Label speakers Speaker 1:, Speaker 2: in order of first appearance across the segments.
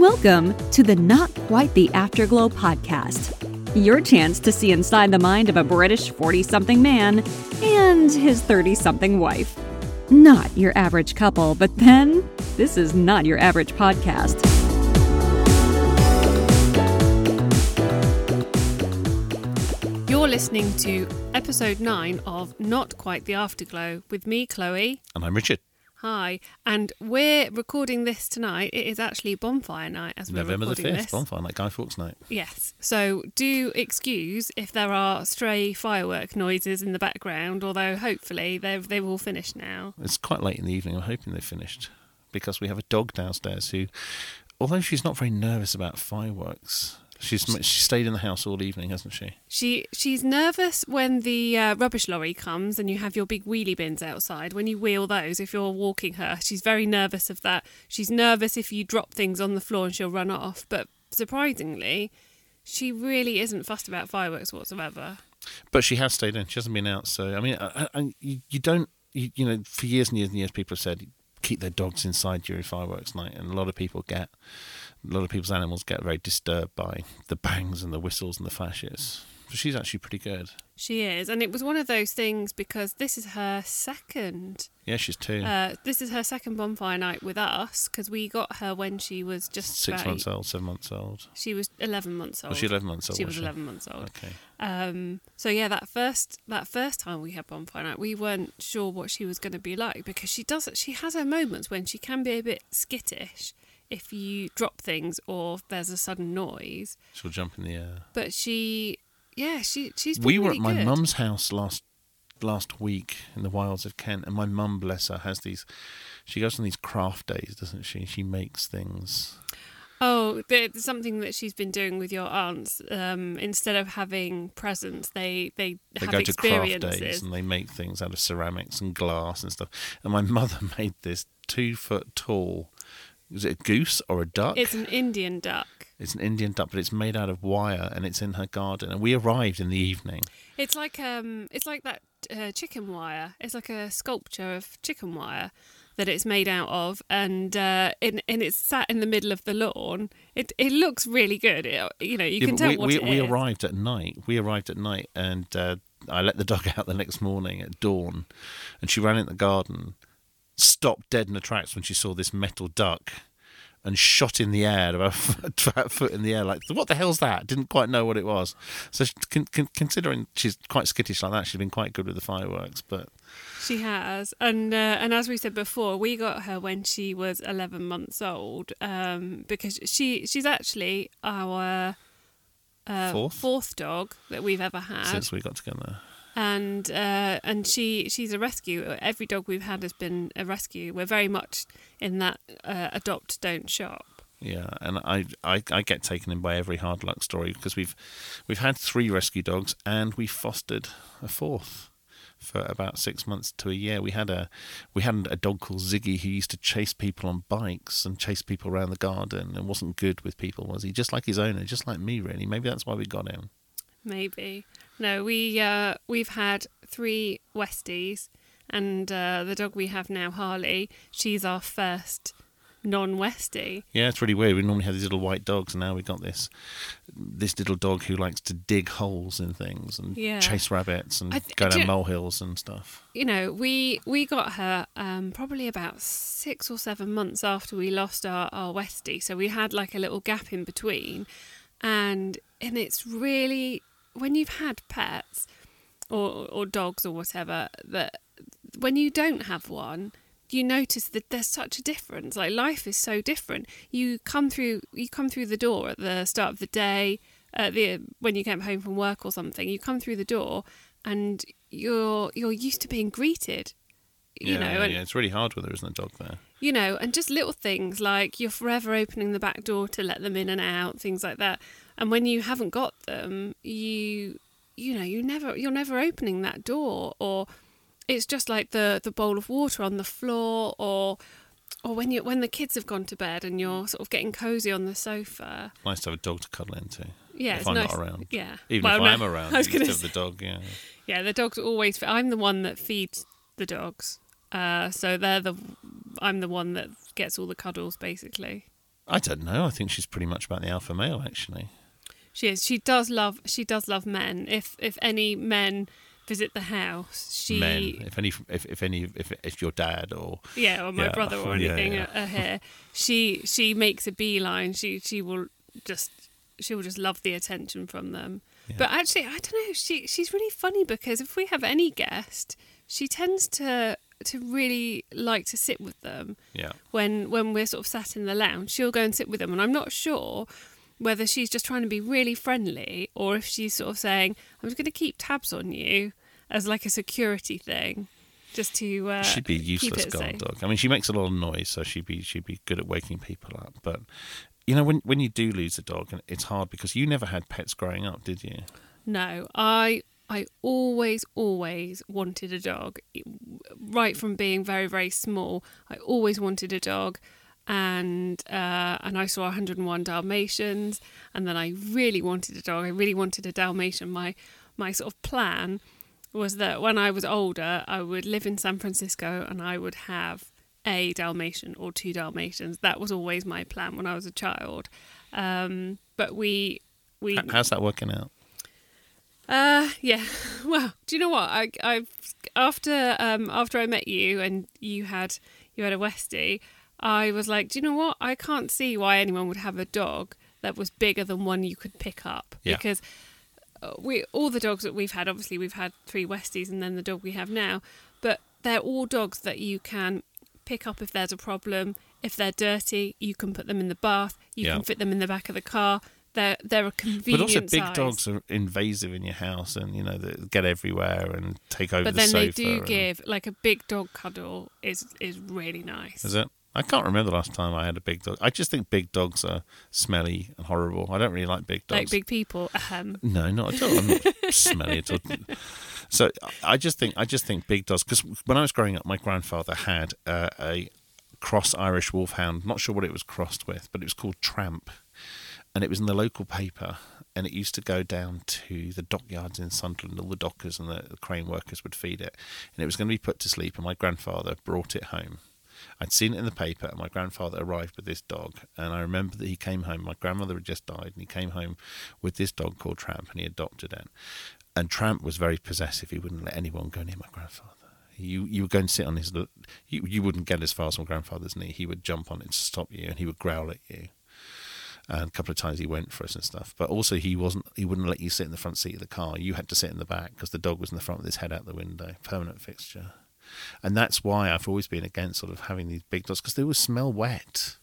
Speaker 1: Welcome to the Not Quite the Afterglow podcast. Your chance to see inside the mind of a British 40 something man and his 30 something wife. Not your average couple, but then, this is not your average podcast.
Speaker 2: You're listening to episode 9 of Not Quite the Afterglow with me, Chloe.
Speaker 3: And I'm Richard.
Speaker 2: Hi. And we're recording this tonight. It is actually bonfire night as we're
Speaker 3: November the
Speaker 2: recording
Speaker 3: 5th,
Speaker 2: this.
Speaker 3: bonfire night, Guy Fawkes night.
Speaker 2: Yes. So do excuse if there are stray firework noises in the background, although hopefully they they will finish now.
Speaker 3: It's quite late in the evening. I'm hoping they've finished because we have a dog downstairs who, although she's not very nervous about fireworks, she's she stayed in the house all evening, hasn't she?
Speaker 2: She she's nervous when the uh, rubbish lorry comes and you have your big wheelie bins outside. When you wheel those, if you're walking her, she's very nervous of that. She's nervous if you drop things on the floor and she'll run off. But surprisingly, she really isn't fussed about fireworks whatsoever.
Speaker 3: But she has stayed in. She hasn't been out. So I mean, I, I, you, you don't, you, you know, for years and years and years, people have said keep their dogs inside during fireworks night, and a lot of people get, a lot of people's animals get very disturbed by the bangs and the whistles and the flashes. But she's actually pretty good.
Speaker 2: She is, and it was one of those things because this is her second.
Speaker 3: Yeah, she's two,
Speaker 2: Uh, this is her second bonfire night with us because we got her when she was just
Speaker 3: six months old, seven months old.
Speaker 2: She was eleven months old.
Speaker 3: Was she eleven months old?
Speaker 2: She was eleven months old.
Speaker 3: Okay.
Speaker 2: Um, so yeah, that first that first time we had bonfire night, we weren't sure what she was going to be like because she does she has her moments when she can be a bit skittish if you drop things or there's a sudden noise.
Speaker 3: She'll jump in the air.
Speaker 2: But she, yeah, she she's
Speaker 3: We were
Speaker 2: really
Speaker 3: at my
Speaker 2: good.
Speaker 3: mum's house last last week in the wilds of Kent, and my mum, bless her, has these. She goes on these craft days, doesn't she? She makes things.
Speaker 2: Oh, there's something that she's been doing with your aunts. Um, instead of having presents, they they,
Speaker 3: They
Speaker 2: have
Speaker 3: go to craft days and they make things out of ceramics and glass and stuff. And my mother made this two foot tall. Is it a goose or a duck?
Speaker 2: It's an Indian duck.
Speaker 3: It's an Indian duck, but it's made out of wire and it's in her garden. And we arrived in the evening.
Speaker 2: It's like um, it's like that uh, chicken wire. It's like a sculpture of chicken wire that it's made out of, and uh, and, and it's sat in the middle of the lawn. It it looks really good. It, you know, you
Speaker 3: Yeah,
Speaker 2: can tell
Speaker 3: we,
Speaker 2: what
Speaker 3: we,
Speaker 2: it
Speaker 3: we
Speaker 2: is.
Speaker 3: arrived at night. We arrived at night, and uh, I let the dog out the next morning at dawn, and she ran in the garden, stopped dead in the tracks when she saw this metal duck, and shot in the air about a foot in the air. Like, what the hell's that? Didn't quite know what it was. So, con- con- considering she's quite skittish like that, she's been quite good with the fireworks. But
Speaker 2: She has, and uh, and as we said before, we got her when she was eleven months old, um, because she she's actually our uh,
Speaker 3: Fourth?
Speaker 2: dog that we've ever had.
Speaker 3: since we got together,
Speaker 2: and uh, and she she's a rescue. Every dog we've had has been a rescue. We're very much in that uh, adopt, don't shop.
Speaker 3: Yeah, and I, I I get taken in by every hard luck story because we've we've had three rescue dogs and we fostered a fourth for about six months to a year. We had a we had a dog called Ziggy who used to chase people on bikes and chase people around the garden and wasn't good with people, was he? Just like his owner, just like me, really. Maybe that's why we got him.
Speaker 2: Maybe no. We uh, we've had three Westies, and uh, the dog we have now, Harley. She's our first non-Westie.
Speaker 3: Yeah, it's really weird. We normally have these little white dogs, and now we've got this this little dog who likes to dig holes in things and
Speaker 2: Yeah.
Speaker 3: chase rabbits and
Speaker 2: th-
Speaker 3: go down molehills and stuff.
Speaker 2: you know, we we got her um, probably about six or seven months after we lost our, our Westie. So we had like a little gap in between, and and it's really when you've had pets or or dogs or whatever that when you don't have one. You notice that there's such a difference. Like life is so different. You come through, you come through the door at the start of the day, uh, the when you come home from work or something. You come through the door, and you're you're used to being greeted you
Speaker 3: yeah,
Speaker 2: know
Speaker 3: yeah,
Speaker 2: and
Speaker 3: yeah, it's really hard when there isn't a dog there.
Speaker 2: You know and just little things like you're forever opening the back door to let them in and out things like that and when you haven't got them you you know you never you're never opening that door or it's just like the the bowl of water on the floor or or when you when the kids have gone to bed and you're sort of getting cozy on the sofa
Speaker 3: Nice to have a dog to cuddle into.
Speaker 2: yeah
Speaker 3: if
Speaker 2: it's
Speaker 3: I'm
Speaker 2: nice.
Speaker 3: not around.
Speaker 2: yeah
Speaker 3: Even
Speaker 2: Well,
Speaker 3: if
Speaker 2: no,
Speaker 3: I am around,
Speaker 2: I was gonna
Speaker 3: just have the dog. Yeah,
Speaker 2: Yeah, the dogs always. I'm the one that feeds the dogs, uh, so they're the. I'm the one that gets all the cuddles, basically.
Speaker 3: I don't know. I think she's pretty much about the alpha male, actually.
Speaker 2: She is. She does love. She does love men. If if any men visit the house, she
Speaker 3: Men, if any, if, if any, if if your dad or
Speaker 2: yeah, or my
Speaker 3: Yeah,
Speaker 2: brother or
Speaker 3: yeah,
Speaker 2: anything
Speaker 3: yeah.
Speaker 2: Are, are here, she she makes a beeline. She she will just she will just love the attention from them.
Speaker 3: Yeah.
Speaker 2: But actually, I don't know. She she's really funny because if we have any guest, she tends to to really like to sit with them
Speaker 3: yeah,
Speaker 2: when when we're sort of sat in the lounge. She'll go and sit with them, and I'm not sure whether she's just trying to be really friendly or if she's sort of saying, "I'm just going to keep tabs on you" as like a security thing, just to uh,
Speaker 3: she'd be a useless guard dog. I mean, she makes a lot of noise, so she'd be she'd be good at waking people up. But you know, when when you do lose a dog, and it's hard because you never had pets growing up, did you?
Speaker 2: No, I I always always wanted a dog, right from being very very small. I always wanted a dog, and uh, and I saw 101 Dalmatians, and then I really wanted a dog. I really wanted a Dalmatian. My my sort of plan was that when I was older, I would live in San Francisco and I would have a Dalmatian or two Dalmatians. That was always my plan when I was a child. Um, but we we
Speaker 3: How's that working out?
Speaker 2: Uh yeah. Well, do you know what? I I after um after I met you and you had you had a Westie, I was like, do you know what? I can't see why anyone would have a dog that was bigger than one you could pick up
Speaker 3: Yeah.
Speaker 2: because uh, we all the dogs that we've had obviously we've had three Westies and then the dog we have now, but they're all dogs that you can pick up if there's a problem. If they're dirty, you can put them in the bath. You
Speaker 3: Yeah.
Speaker 2: can fit them in the back of the car. They're they're a convenient
Speaker 3: But also, big
Speaker 2: size.
Speaker 3: dogs are invasive in your house, and you know they get everywhere and take over
Speaker 2: but
Speaker 3: the
Speaker 2: then they do
Speaker 3: and-
Speaker 2: give like a big dog cuddle is is really nice.
Speaker 3: Is it? I can't remember the last time I had a big dog. I just think big dogs are smelly and horrible. I don't really like big dogs.
Speaker 2: Like big people. Ahem.
Speaker 3: No, not at all. I'm not smelly at all. So I just think I just think big dogs because when I was growing up, my grandfather had uh, a cross Irish wolfhound. Not sure what it was crossed with, but it was called Tramp, and it was in the local paper. And it used to go down to the dockyards in Sunderland. All the dockers and the, the crane workers would feed it, and it was going to be put to sleep. And my grandfather brought it home. I'd seen it in the paper, and my grandfather arrived with this dog. And I remember that he came home. My grandmother had just died, and he came home with this dog called Tramp, and he adopted it. And Tramp was very possessive. He wouldn't let anyone go near my grandfather. You you would go and sit on his. You you wouldn't get as far as my grandfather's knee. He would jump on it to stop you, and he would growl at you. And a couple of times he went for us and stuff. But also he wasn't. He wouldn't let you sit in the front seat of the car. You had to sit in the back because the dog was in the front with his head out the window. Permanent fixture. And that's why I've always been against sort of having these big dogs because they always smell wet.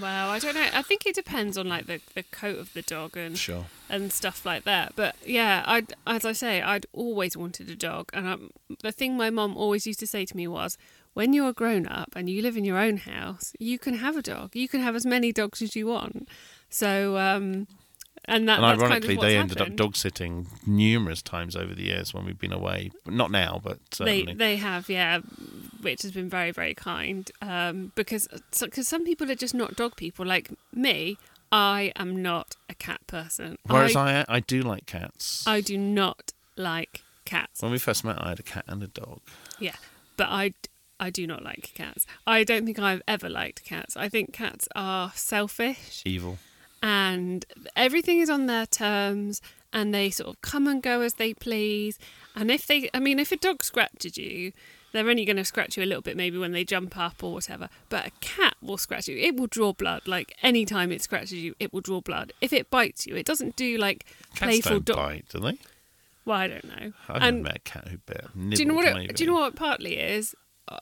Speaker 2: Well, I don't know. I think it depends on like the, the coat of the dog and
Speaker 3: Sure.
Speaker 2: and stuff like that. But yeah, I as I say, I'd always wanted a dog, and um, the thing my mom always used to say to me was, when you're a grown up and you live in your own house, you can have a dog. You can have as many dogs as you want. So, um, and that
Speaker 3: and
Speaker 2: that's
Speaker 3: ironically,
Speaker 2: kind of
Speaker 3: they ended up dog sitting numerous times over the years when we've been away. Not now, but
Speaker 2: They they have, yeah, which has been very very kind. Um, because because some people are just not dog people. Like me, I am not a cat person.
Speaker 3: Whereas
Speaker 2: I,
Speaker 3: I, I do like cats.
Speaker 2: I do not like cats.
Speaker 3: when we first met, I had a cat and a dog.
Speaker 2: Yeah, but I I do not like cats. I don't think I've ever liked cats. I think cats are selfish
Speaker 3: Evil.
Speaker 2: and everything is on their terms and they sort of come and go as they please. And if they, I mean, if a dog scratches you, they're only going to scratch you a little bit maybe when they jump up or whatever. But a cat will scratch you. It will draw blood. Like any time it scratches you, it will draw blood. If it bites you, it doesn't do like
Speaker 3: Cats
Speaker 2: playful
Speaker 3: don't
Speaker 2: dog.
Speaker 3: bite, do they?
Speaker 2: Well, I don't know.
Speaker 3: I've
Speaker 2: and
Speaker 3: never met a cat who bit.
Speaker 2: do you know what?
Speaker 3: Nibbled,
Speaker 2: It, do you know what? Partly is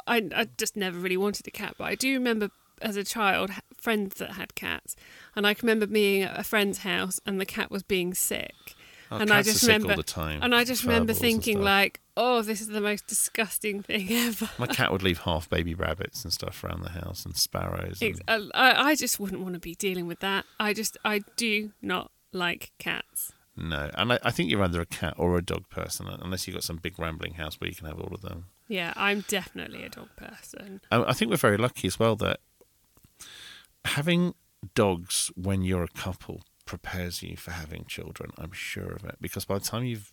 Speaker 2: I I just never really wanted a cat, but I do remember as a child friends that had cats, and I can remember being at a friend's house and the cat was being sick,
Speaker 3: Oh,
Speaker 2: and I just remember
Speaker 3: the time.
Speaker 2: and I just remember thinking like, oh, this is the most disgusting thing ever.
Speaker 3: My cat would leave half baby rabbits and stuff around the house and sparrows. And, uh,
Speaker 2: I, I just wouldn't want to be dealing with that. I just I do not like cats.
Speaker 3: no, and I, I think you're either a cat or a dog person, unless you've got some big rambling house where you can have all of them.
Speaker 2: Yeah, I'm definitely a dog person.
Speaker 3: I, I think we're very lucky as well that having dogs when you're a couple prepares you for having children. I'm sure of it because by the time you've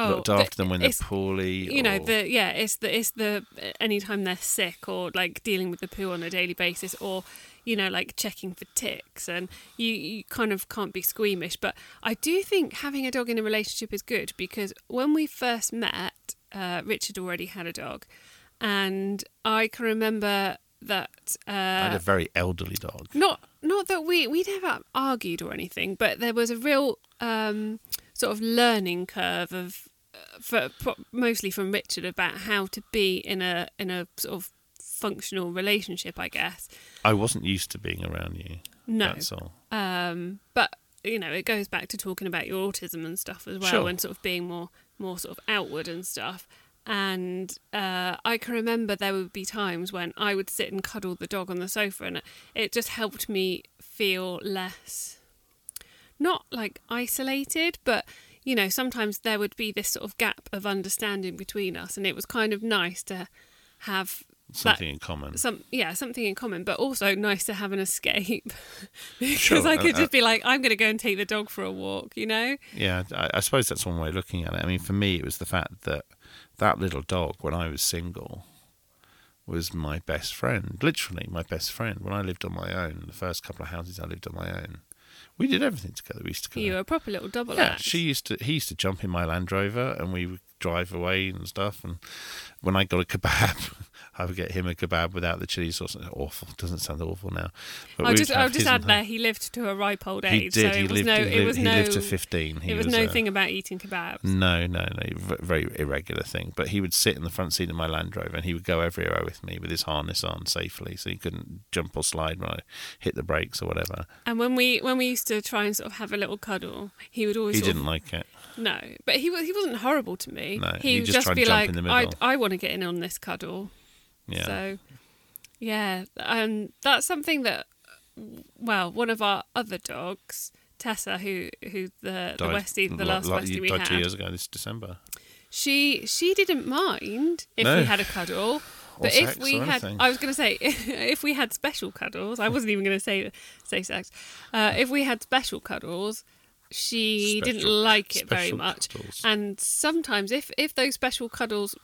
Speaker 2: Oh,
Speaker 3: looked after them when they're poorly.
Speaker 2: you know the yeah it's the it's the anytime they're sick or like dealing with the poo on a daily basis or you know like checking for ticks and you you kind of can't be squeamish but i do think having a dog in a relationship is good because when we first met uh, richard already had a dog and i can remember that uh,
Speaker 3: I had a very elderly dog.
Speaker 2: not not that we we never argued or anything, but there was a real um, sort of learning curve of uh, for, for mostly from Richard about how to be in a in a sort of functional relationship, I guess.
Speaker 3: I wasn't used to being around you.
Speaker 2: No,
Speaker 3: That's all.
Speaker 2: um, but you know, it goes back to talking about your autism and stuff as well,
Speaker 3: Sure.
Speaker 2: and sort of being more more sort of outward and stuff. And uh, I can remember there would be times when I would sit and cuddle the dog on the sofa, and it just helped me feel less, not like isolated, but you know, sometimes there would be this sort of gap of understanding between us, and it was kind of nice to have
Speaker 3: Something in common.
Speaker 2: some yeah something in common but also nice to have an escape because
Speaker 3: Sure,
Speaker 2: i could
Speaker 3: uh,
Speaker 2: just be like i'm going to go and take the dog for a walk you know
Speaker 3: Yeah, I, I suppose that's one way of looking at it. I mean, for me, it was the fact that that little dog, when I was single, was my best friend. Literally, my best friend. When I lived on my own, the first couple of houses I lived on my own, we did everything together. We used to go.
Speaker 2: you were a proper little double
Speaker 3: yeah,
Speaker 2: act
Speaker 3: she used to. He used to jump in my Land Rover, and we would drive away and stuff. And when I got a kebab, I would get him a kebab without the chili sauce. Awful. Doesn't sound awful now. But
Speaker 2: I'll just,
Speaker 3: would
Speaker 2: I'll just add there he lived to a ripe old
Speaker 3: He
Speaker 2: age
Speaker 3: did.
Speaker 2: so
Speaker 3: he
Speaker 2: it was
Speaker 3: lived.
Speaker 2: no
Speaker 3: he
Speaker 2: it
Speaker 3: lived,
Speaker 2: was
Speaker 3: he
Speaker 2: no
Speaker 3: lived to fifteen. He
Speaker 2: it was,
Speaker 3: was
Speaker 2: no
Speaker 3: a-
Speaker 2: thing about eating kebabs
Speaker 3: No, no, no. Very irregular thing. But he would sit in the front seat of my Land Rover and he would go everywhere with me with his harness on safely, so he couldn't jump or slide when I hit the brakes or whatever.
Speaker 2: and when we when we used to try and sort of have a little cuddle he would always
Speaker 3: He didn't like it.
Speaker 2: no but he he wasn't horrible to me
Speaker 3: No,
Speaker 2: he
Speaker 3: he'd just
Speaker 2: just, be like I. I want to get in on this cuddle
Speaker 3: Yeah.
Speaker 2: So, yeah, um, that's something that, well, one of our other dogs, Tessa, who who the the Westie, the last
Speaker 3: like
Speaker 2: Westie we
Speaker 3: died
Speaker 2: had,
Speaker 3: two years ago this December.
Speaker 2: she she didn't mind if
Speaker 3: No.
Speaker 2: we had a cuddle. But if we had,
Speaker 3: anything.
Speaker 2: I was going to say, if we had special cuddles, I wasn't even going to say say sex. Uh, if we had special cuddles, she didn't like it very much.
Speaker 3: cuddles.
Speaker 2: And sometimes, if if those special cuddles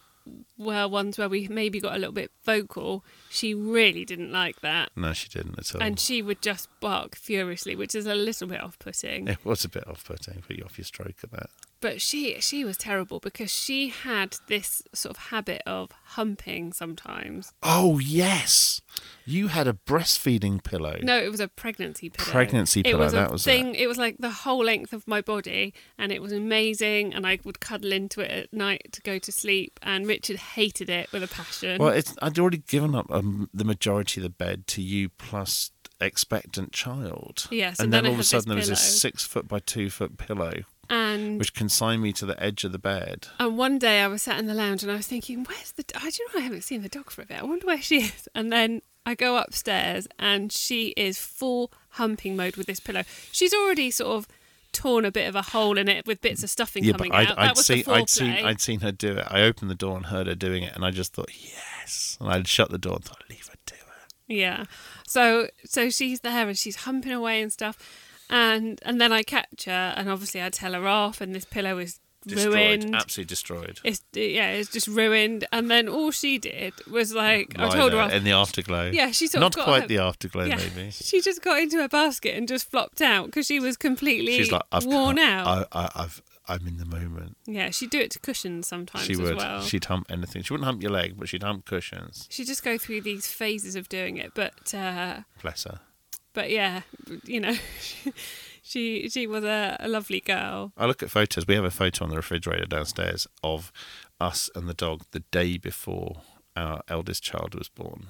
Speaker 2: were ones where we maybe got a little bit vocal, she really didn't like that,
Speaker 3: No, she didn't at all.
Speaker 2: and she would just bark furiously, which is a little bit off-putting.
Speaker 3: it was a bit off-putting. Put you off your stroke at that.
Speaker 2: But she she was terrible because she had this sort of habit of humping sometimes.
Speaker 3: Oh yes, you had a breastfeeding pillow.
Speaker 2: No, it was a pregnancy pillow.
Speaker 3: Pregnancy
Speaker 2: It
Speaker 3: pillow,
Speaker 2: was a
Speaker 3: that was
Speaker 2: thing. It was like the whole length of my body, and it was amazing. And I would cuddle into it at night to go to sleep. And Richard hated it with a passion.
Speaker 3: Well, it's, I'd already given up um, the majority of the bed to you plus expectant child.
Speaker 2: Yes,
Speaker 3: and
Speaker 2: and
Speaker 3: then
Speaker 2: then
Speaker 3: all of a sudden there was this six foot by two foot pillow,
Speaker 2: and
Speaker 3: which consigned me to the edge of the bed.
Speaker 2: and one day I was sat in the lounge and I was thinking, "Where's the? I do you know I haven't seen the dog for a bit. I wonder where she is." And then I go upstairs and she is full humping mode with this pillow. She's already sort of torn a bit of a hole in it with bits of stuffing
Speaker 3: yeah,
Speaker 2: coming
Speaker 3: but I'd,
Speaker 2: out.
Speaker 3: I'd
Speaker 2: that was
Speaker 3: seen,
Speaker 2: the
Speaker 3: I'd seen. I'd seen her do it. I opened the door and heard her doing it, and I just thought, yes. And I'd shut the door and thought, leave her to it.
Speaker 2: Yeah. So so she's there and she's humping away and stuff. And and then I catch her and obviously I tell her off and this pillow is
Speaker 3: Destroyed,
Speaker 2: ruined.
Speaker 3: absolutely destroyed.
Speaker 2: It's yeah, it's just ruined. And then all she did was like I told her off.
Speaker 3: in the afterglow.
Speaker 2: Yeah, she sort of
Speaker 3: not
Speaker 2: got
Speaker 3: quite
Speaker 2: her-
Speaker 3: the afterglow,
Speaker 2: yeah,
Speaker 3: maybe.
Speaker 2: she just got into a basket and just flopped out because she was completely
Speaker 3: She's like, I've
Speaker 2: worn out.
Speaker 3: I, I, I've, I'm in the moment.
Speaker 2: yeah, she'd do it to cushions sometimes
Speaker 3: she
Speaker 2: as
Speaker 3: would.
Speaker 2: well.
Speaker 3: She'd hump anything. She wouldn't hump your leg, but she'd hump cushions.
Speaker 2: She'd just go through these phases of doing it, but uh,
Speaker 3: Bless her.
Speaker 2: But yeah, you know, she she was a, a lovely girl.
Speaker 3: I look at photos. We have a photo on the refrigerator downstairs of us and the dog the day before our eldest child was born.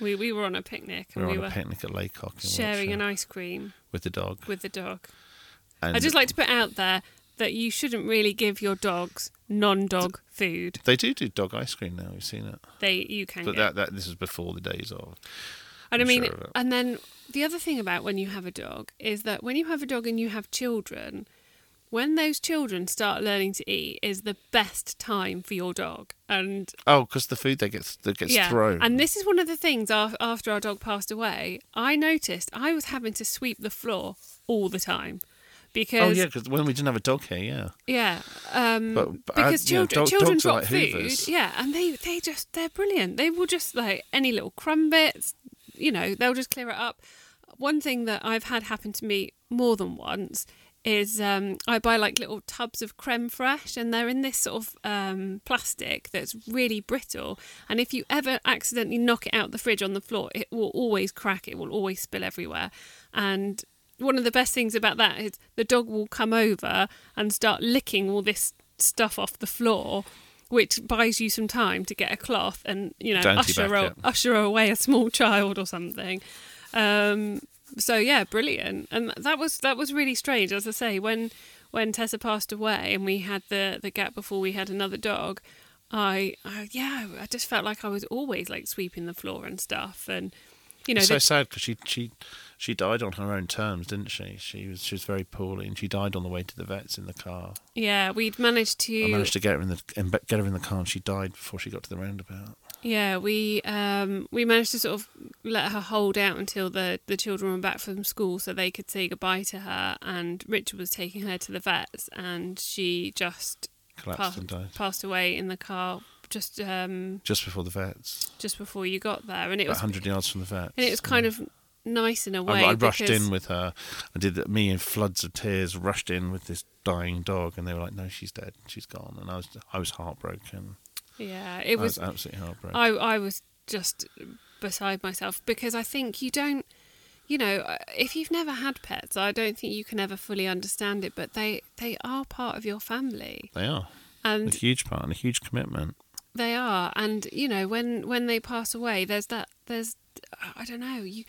Speaker 2: We we were on a picnic
Speaker 3: We
Speaker 2: and
Speaker 3: were
Speaker 2: we
Speaker 3: on
Speaker 2: were
Speaker 3: a picnic at Lacock in
Speaker 2: sharing an ice cream
Speaker 3: with the dog.
Speaker 2: with the dog.
Speaker 3: And
Speaker 2: I just like to put out there that you shouldn't really give your dogs non-dog food.
Speaker 3: they do do dog ice cream now. We've seen it,
Speaker 2: They you can
Speaker 3: but
Speaker 2: get.
Speaker 3: that, that this is before the days of.
Speaker 2: And I mean,
Speaker 3: sure
Speaker 2: and then the other thing about when you have a dog is that when you have a dog and you have children, when those children start learning to eat is the best time for your dog. And
Speaker 3: Oh, because the food that gets that gets
Speaker 2: yeah,
Speaker 3: thrown.
Speaker 2: and this is one of the things after our dog passed away. I noticed I was having to sweep the floor all the time because
Speaker 3: Oh yeah, because when we didn't have a dog here, yeah.
Speaker 2: yeah, um,
Speaker 3: But- but, uh,
Speaker 2: because
Speaker 3: know,
Speaker 2: children
Speaker 3: dog-
Speaker 2: children drop
Speaker 3: like
Speaker 2: food, yeah, and they they just they're brilliant. They will just like any little crumb bits, you know, they'll just clear it up. One thing that I've had happen to me more than once is um, I buy like little tubs of creme fraiche, and they're in this sort of um, plastic that's really brittle. And if you ever accidentally knock it out the fridge on the floor, it will always crack. It will always spill everywhere. And one of the best things about that is the dog will come over and start licking all this stuff off the floor. Which buys you some time to get a cloth and you know usher,
Speaker 3: back
Speaker 2: a-
Speaker 3: it.
Speaker 2: usher away a small child or something. Um, so yeah, brilliant. And that was that was really strange. As I say, when when Tessa passed away and we had the the gap before we had another dog, I, I yeah, I just felt like I was always like sweeping the floor and stuff. And you know,
Speaker 3: it's so sad because she she she died on her own terms, didn't she? She was she was very poorly, and she died on the way to the vets in the car.
Speaker 2: yeah, we'd managed to
Speaker 3: I managed to get her in the get her in the car, and she died before she got to the roundabout.
Speaker 2: Yeah, we um, we managed to sort of let her hold out until the, the children were back from school so they could say goodbye to her. And Richard was taking her to the vets, and she just
Speaker 3: Collapsed
Speaker 2: passed,
Speaker 3: and died
Speaker 2: passed away in the car just um,
Speaker 3: just before the vets,
Speaker 2: just before you got there. And it
Speaker 3: about
Speaker 2: was
Speaker 3: hundred yards from the vets.
Speaker 2: and it was kind of nice in a way.
Speaker 3: I, I rushed in with her. I did that. me in floods of tears. Rushed in with this dying dog, and they were like, "No, she's dead. She's gone." And I was I was heartbroken.
Speaker 2: Yeah, it
Speaker 3: I
Speaker 2: was.
Speaker 3: was absolutely heartbroken.
Speaker 2: I I was just beside myself because I think you don't, you know, if you've never had pets, I don't think you can ever fully understand it. But they they are part of your family,
Speaker 3: they are
Speaker 2: and a
Speaker 3: huge part and a huge commitment.
Speaker 2: They are, and you know, when when they pass away, there's that there's I don't know you.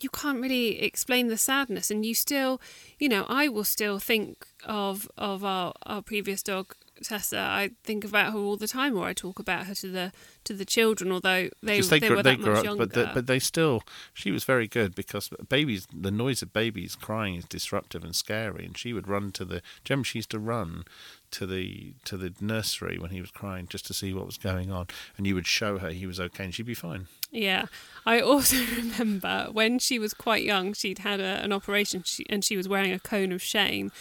Speaker 2: You can't really explain the sadness, and you still, you know, I will still think of of our, our previous dog Tessa. I think about her all the time, or I talk about her to the to the children, although they
Speaker 3: they,
Speaker 2: they
Speaker 3: grew,
Speaker 2: were
Speaker 3: they
Speaker 2: that
Speaker 3: grew
Speaker 2: much
Speaker 3: up,
Speaker 2: younger.
Speaker 3: but they, but they still. She was very good because babies, the noise of babies crying is disruptive and scary, and she would run to the. Gem, she used to run to the to the nursery when he was crying just to see what was going on, and you would show her he was okay, and she'd be fine.
Speaker 2: Yeah. I also remember when she was quite young, she'd had a, an operation she, and she was wearing a cone of shame.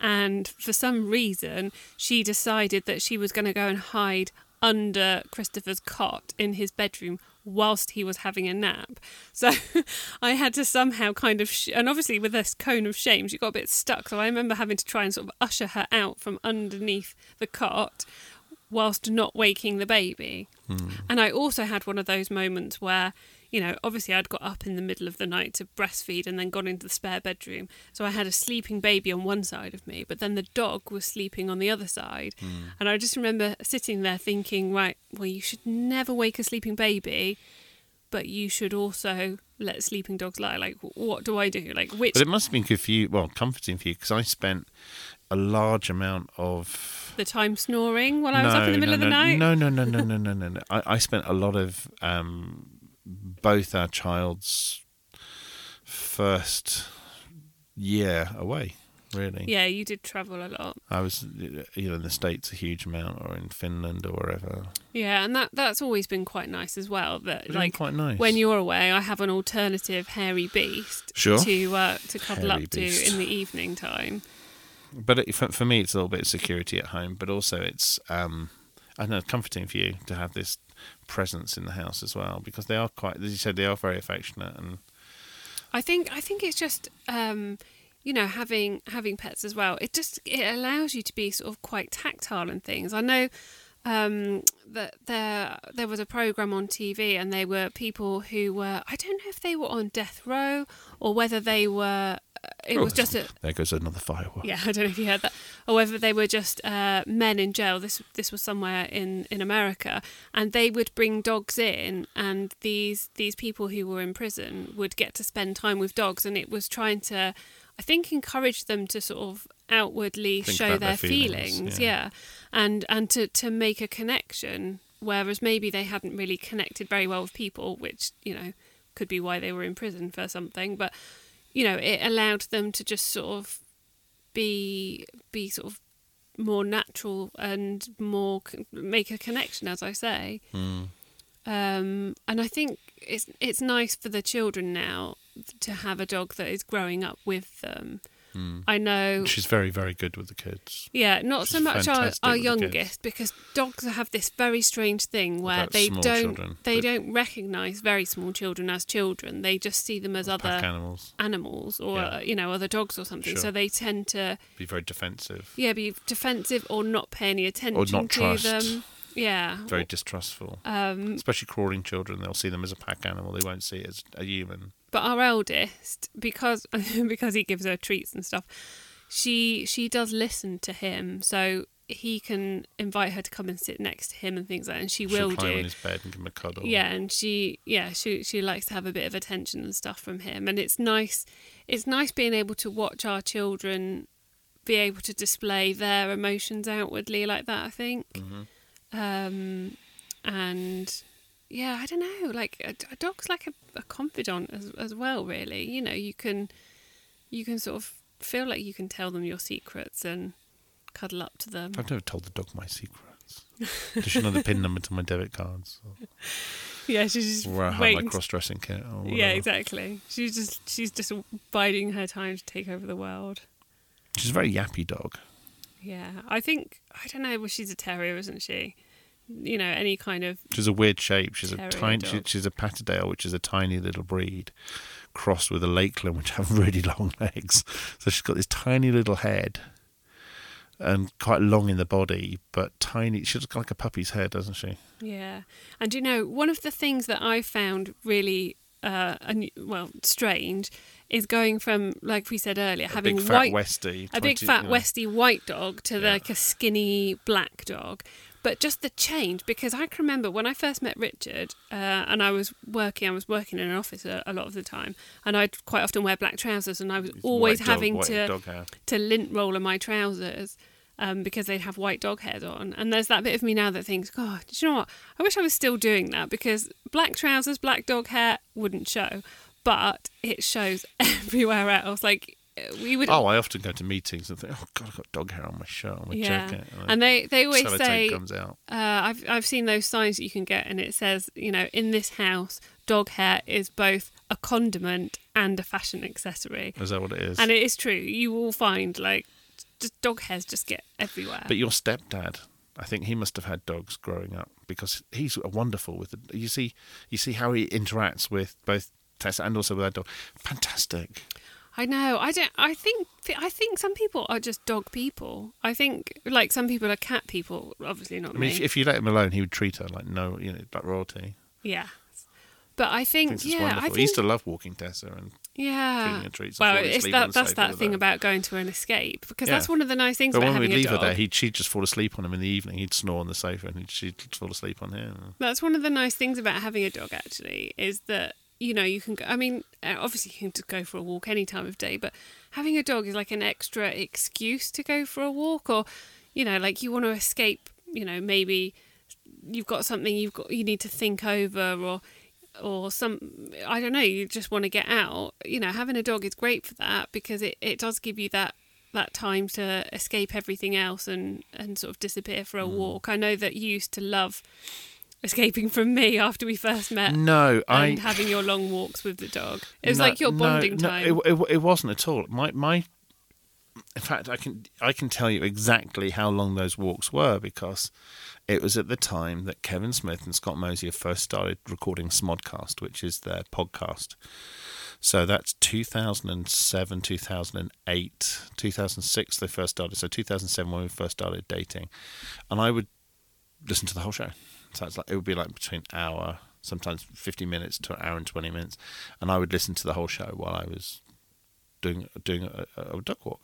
Speaker 2: And for some reason, she decided that she was going to go and hide under Christopher's cot in his bedroom whilst he was having a nap. So I had to somehow kind of, sh- and obviously with this cone of shame, she got a bit stuck. So I remember having to try and sort of usher her out from underneath the cot whilst not waking the baby. Hmm. And I also had one of those moments where, you know, obviously I'd got up in the middle of the night to breastfeed and then gone into the spare bedroom. So I had a sleeping baby on one side of me, but then the dog was sleeping on the other side. And I just remember sitting there thinking, right, well, you should never wake a sleeping baby, but you should also let sleeping dogs lie. Like, what do I do? Like, which
Speaker 3: But it must have been good for you, well, comforting for you, because I spent a large amount of
Speaker 2: the time snoring while I was up in the middle
Speaker 3: no,
Speaker 2: of the night?
Speaker 3: No, no, no, no, no, no, no, no. I, I spent a lot of um, both our child's first year away. Really,
Speaker 2: Yeah, you did travel a lot.
Speaker 3: I was either in the states a huge amount or in Finland or wherever.
Speaker 2: Yeah, and that that's always been quite nice as well. That like
Speaker 3: quite nice.
Speaker 2: when you're away, I have an alternative hairy beast
Speaker 3: Sure.
Speaker 2: to uh, to cuddle
Speaker 3: Hairy
Speaker 2: up
Speaker 3: beast.
Speaker 2: to in the evening time.
Speaker 3: but it, for, for me, it's a little bit of security at home, but also it's um, I don't know comforting for you to have this presence in the house as well because they are quite, as you said, they are very affectionate and
Speaker 2: I think I think it's just um, you know having having pets as well. It just it allows you to be sort of quite tactile and things. I know um, that there there was a program on TV and they were people who were I don't know if they were on death row or whether they were. It was just a
Speaker 3: there goes another firework.
Speaker 2: Yeah, I don't know if you heard that, or whether they were just uh, men in jail. This this was somewhere in, in America, and they would bring dogs in, and these these people who were in prison would get to spend time with dogs, and it was trying to, I think, encourage them to sort of outwardly
Speaker 3: Think
Speaker 2: show their,
Speaker 3: their feelings,
Speaker 2: feelings,
Speaker 3: yeah.
Speaker 2: yeah, and and to to make a connection, whereas maybe they hadn't really connected very well with people, which you know could be why they were in prison for something, but you know it allowed them to just sort of be be sort of more natural and more make a connection as i say
Speaker 3: Mm.
Speaker 2: um, and i think it's it's nice for the children now to have a dog that is growing up with them Hmm. I know.
Speaker 3: She's very, very good with the kids.
Speaker 2: Yeah, not so much our, our
Speaker 3: with the kids.
Speaker 2: youngest because dogs have this very strange thing where
Speaker 3: About
Speaker 2: they don't
Speaker 3: children.
Speaker 2: they don't recognise very small children as children. They just see them as other
Speaker 3: animals.
Speaker 2: animals or
Speaker 3: Yeah.
Speaker 2: you know other dogs or something.
Speaker 3: Sure.
Speaker 2: So they tend to
Speaker 3: Be very defensive.
Speaker 2: yeah be defensive or not pay any attention or
Speaker 3: not
Speaker 2: to
Speaker 3: trust.
Speaker 2: them. Yeah.
Speaker 3: Very distrustful.
Speaker 2: Um,
Speaker 3: Especially crawling children. They'll see them as a pack animal. They won't see it as a human.
Speaker 2: but our eldest because because he gives her treats and stuff she she does listen to him so he can invite her to come and sit next to him and things like that and she
Speaker 3: She'll
Speaker 2: will
Speaker 3: climb
Speaker 2: do
Speaker 3: on his bed and give him a cuddle.
Speaker 2: yeah and she yeah she she likes to have a bit of attention and stuff from him and it's nice it's nice being able to watch our children be able to display their emotions outwardly like that i think
Speaker 3: Mm-hmm.
Speaker 2: Um and yeah i don't know like a, a dog's like a, a confidant as, as well really you know you can you can sort of feel like you can tell them your secrets and cuddle up to them
Speaker 3: I've never told the dog my secrets. Does she know the pin number to my debit cards? Or
Speaker 2: yeah she's just
Speaker 3: where I have my
Speaker 2: waiting to-
Speaker 3: cross dressing kit?
Speaker 2: Yeah exactly she's just she's just biding her time to take over the world
Speaker 3: She's a very yappy dog.
Speaker 2: Yeah i think i don't know well she's a terrier isn't she you know any kind of
Speaker 3: She's a weird shape. She's a tiny. She, she's a Patterdale, which is a tiny little breed, crossed with a Lakeland, which have really long legs. So she's got this tiny little head, and quite long in the body, but tiny. She's got like a puppy's head, doesn't she?
Speaker 2: Yeah, and you know, one of the things that I found really, uh, un- well, strange, is going from, like we said earlier,
Speaker 3: A
Speaker 2: having
Speaker 3: big fat
Speaker 2: white,
Speaker 3: Westie.
Speaker 2: a big fat
Speaker 3: you know.
Speaker 2: Westie white dog to
Speaker 3: Yeah.
Speaker 2: like a skinny black dog. But just the change, because I can remember when I first met Richard, uh, and I was working, I was working in an office a, a lot of the time, and I'd quite often wear black trousers, and I was always
Speaker 3: dog-
Speaker 2: having to to lint roller my trousers um, because they'd have white dog hairs on. And there's that bit of me now that thinks, God, do you know what? I wish I was still doing that because black trousers, black dog hair wouldn't show, but it shows everywhere else. Like we would.
Speaker 3: Oh, I often go to meetings and think, oh God, I've got dog hair on my shirt, on my
Speaker 2: yeah,
Speaker 3: jacket.
Speaker 2: and they they always say
Speaker 3: comes out.
Speaker 2: uh, I've I've seen those signs that you can get, and it says, you know, in this house, dog hair is both a condiment and a fashion accessory.
Speaker 3: Is that what it is?
Speaker 2: And it is true. You will find like just dog hairs just get everywhere.
Speaker 3: But your stepdad, I think he must have had dogs growing up because he's wonderful with the. You see, you see how he interacts with both Tessa and also with that dog. Fantastic.
Speaker 2: I know. I don't. I think. I think some people are just dog people. I think like some people are cat people. Obviously not
Speaker 3: I mean,
Speaker 2: me.
Speaker 3: if, if you let him alone, he would treat her like no, you know, like royalty.
Speaker 2: yeah. But I think. Yeah.
Speaker 3: wonderful.
Speaker 2: I think.
Speaker 3: he used to love walking Tessa and
Speaker 2: yeah.
Speaker 3: her treats.
Speaker 2: Well, it's that. That's that thing
Speaker 3: her.
Speaker 2: about going to an escape because
Speaker 3: Yeah.
Speaker 2: that's one of the nice things
Speaker 3: But
Speaker 2: about
Speaker 3: when we'd
Speaker 2: a
Speaker 3: leave her there, he'd she'd just fall asleep on him in the evening. He'd snore on the sofa and she'd fall asleep on him.
Speaker 2: That's one of the nice things about having a dog, actually, is that you know you can. Go, I mean, uh, obviously you can go for a walk any time of day, but having a dog is like an extra excuse to go for a walk, or you know, like you want to escape. You know, maybe you've got something you've got you need to think over, or or some I don't know. You just want to get out. You know, having a dog is great for that because it, it does give you that that time to escape everything else and and sort of disappear for a
Speaker 3: Mm.
Speaker 2: walk. I know that you used to love escaping from me after we first met
Speaker 3: No, I.
Speaker 2: and having your long walks with the dog. It was
Speaker 3: No,
Speaker 2: like your
Speaker 3: no,
Speaker 2: bonding
Speaker 3: no,
Speaker 2: time.
Speaker 3: it, it, it wasn't at all. My my. In fact, I can I can tell you exactly how long those walks were because it was at the time that Kevin Smith and Scott Mosier first started recording Smodcast, which is their podcast. So that's 2007, 2008, 2006 they first started. So 2007 when we first started dating. And I would listen to the whole show. So it's like it would be like between hour, sometimes 50 minutes to an hour and 20 minutes, and I would listen to the whole show while I was doing doing a, a, a duck walk.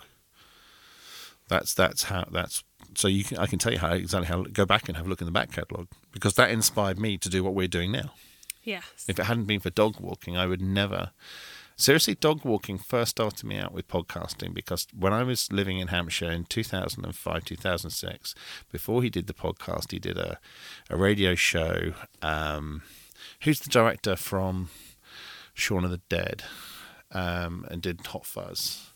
Speaker 3: That's that's how that's so you can I can tell you how exactly how go back and have a look in the back catalogue because that inspired me to do what we're doing now.
Speaker 2: yes.
Speaker 3: If it hadn't been for dog walking, I would never. Seriously, dog walking first started me out with podcasting because when I was living in Hampshire in 2005, 2006, before he did the podcast, he did a, a radio show. Um, who's the director from Shaun of the Dead um, and did Hot Fuzz?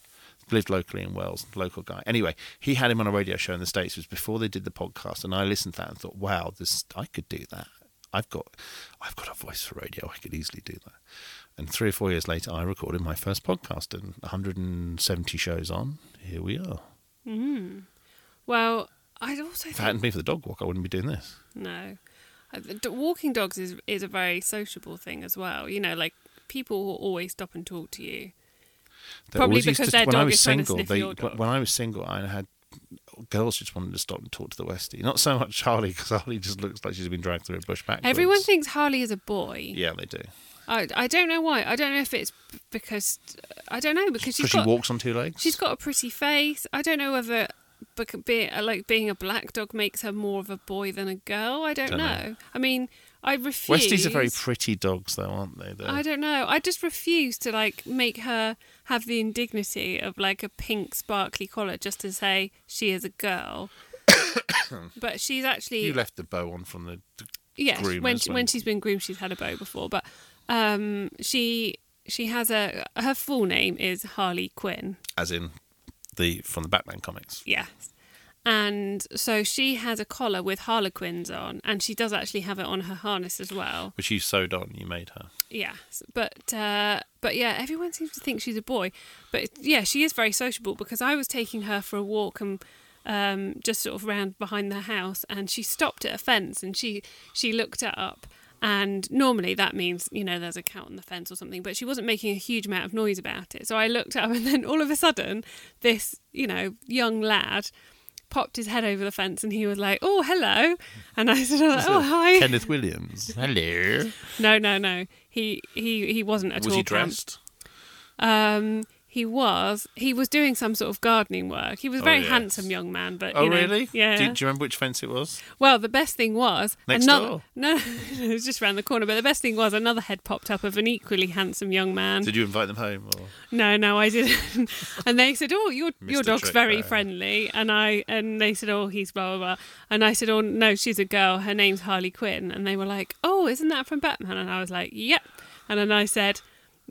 Speaker 3: Lived locally in Wales, local guy. Anyway, he had him on a radio show in the States. It was before they did the podcast, and I listened to that and thought, wow, this I could do that. I've got, I've got a voice for radio. I could easily do that. And three or four years later, I recorded my first podcast, and 170 shows on, here we are. Hmm.
Speaker 2: Well, I also
Speaker 3: If it hadn't been for the dog walk, I wouldn't be doing this.
Speaker 2: no. Walking dogs is is a very sociable thing as well. You know, like people will always stop and talk to you.
Speaker 3: They
Speaker 2: Probably because
Speaker 3: to-
Speaker 2: their
Speaker 3: when I
Speaker 2: dog
Speaker 3: was
Speaker 2: is trying to
Speaker 3: single,
Speaker 2: sniff
Speaker 3: they,
Speaker 2: your dog.
Speaker 3: when I was single, I had girls just wanted to stop and talk to the Westie. Not so much Charlie, because Charlie just looks like she's been dragged through a bush backwards.
Speaker 2: Everyone thinks Harley is a boy.
Speaker 3: Yeah, they do.
Speaker 2: I, I don't know why. I don't know if it's because I don't know because she's
Speaker 3: she
Speaker 2: got
Speaker 3: walks on two legs.
Speaker 2: she's got a pretty face. I don't know whether bec- be, uh, like being a black dog makes her more of a boy than a girl. I don't,
Speaker 3: Don't
Speaker 2: know.
Speaker 3: know.
Speaker 2: I mean, I refuse.
Speaker 3: Westies are very pretty dogs, though, aren't they? They're-
Speaker 2: I don't know. I just refuse to like make her have the indignity of like a pink sparkly collar just to say she is a girl. but she's actually
Speaker 3: You left the bow on from the. the
Speaker 2: yes when she,
Speaker 3: when-
Speaker 2: when she's been groomed she's had a bow before but um she she has a her full name is Harley Quinn.
Speaker 3: As in the from the Batman comics.
Speaker 2: yes. And so she has a collar with harlequins on and she does actually have it on her harness as well.
Speaker 3: Which you sewed on, you made her.
Speaker 2: yes but uh but yeah everyone seems to think she's a boy. But yeah she is very sociable because I was taking her for a walk and um, just sort of round behind the house, and she stopped at a fence, and she she looked up, and normally that means you know there's a cat on the fence or something, but she wasn't making a huge amount of noise about it. So I looked up, and then all of a sudden, this you know young lad popped his head over the fence, and he was like, "Oh, hello," and I said, "Oh, hi."
Speaker 3: Kenneth Williams. Hello.
Speaker 2: No, no, no. He he he wasn't at
Speaker 3: Was
Speaker 2: all
Speaker 3: he
Speaker 2: camp.
Speaker 3: dressed?
Speaker 2: Um, he was. He was doing some sort of gardening work. He was a
Speaker 3: Oh,
Speaker 2: very
Speaker 3: yes.
Speaker 2: handsome young man, but
Speaker 3: Oh,
Speaker 2: know,
Speaker 3: really?
Speaker 2: Yeah.
Speaker 3: Do, do you remember which fence it was?
Speaker 2: Well, the best thing was
Speaker 3: Next
Speaker 2: another.
Speaker 3: door?
Speaker 2: No, it was just around the corner. But the best thing was another head popped up of an equally handsome young man.
Speaker 3: Did you invite them home? Or?
Speaker 2: No, no, I didn't. and they said, "Oh, your your dog's very friendly." And I and they said, "Oh, he's blah blah blah." And I said, "Oh, no, she's a girl. Her name's Harley Quinn." And they were like, "Oh, isn't that from Batman?" And I was like, "Yep." And then I said.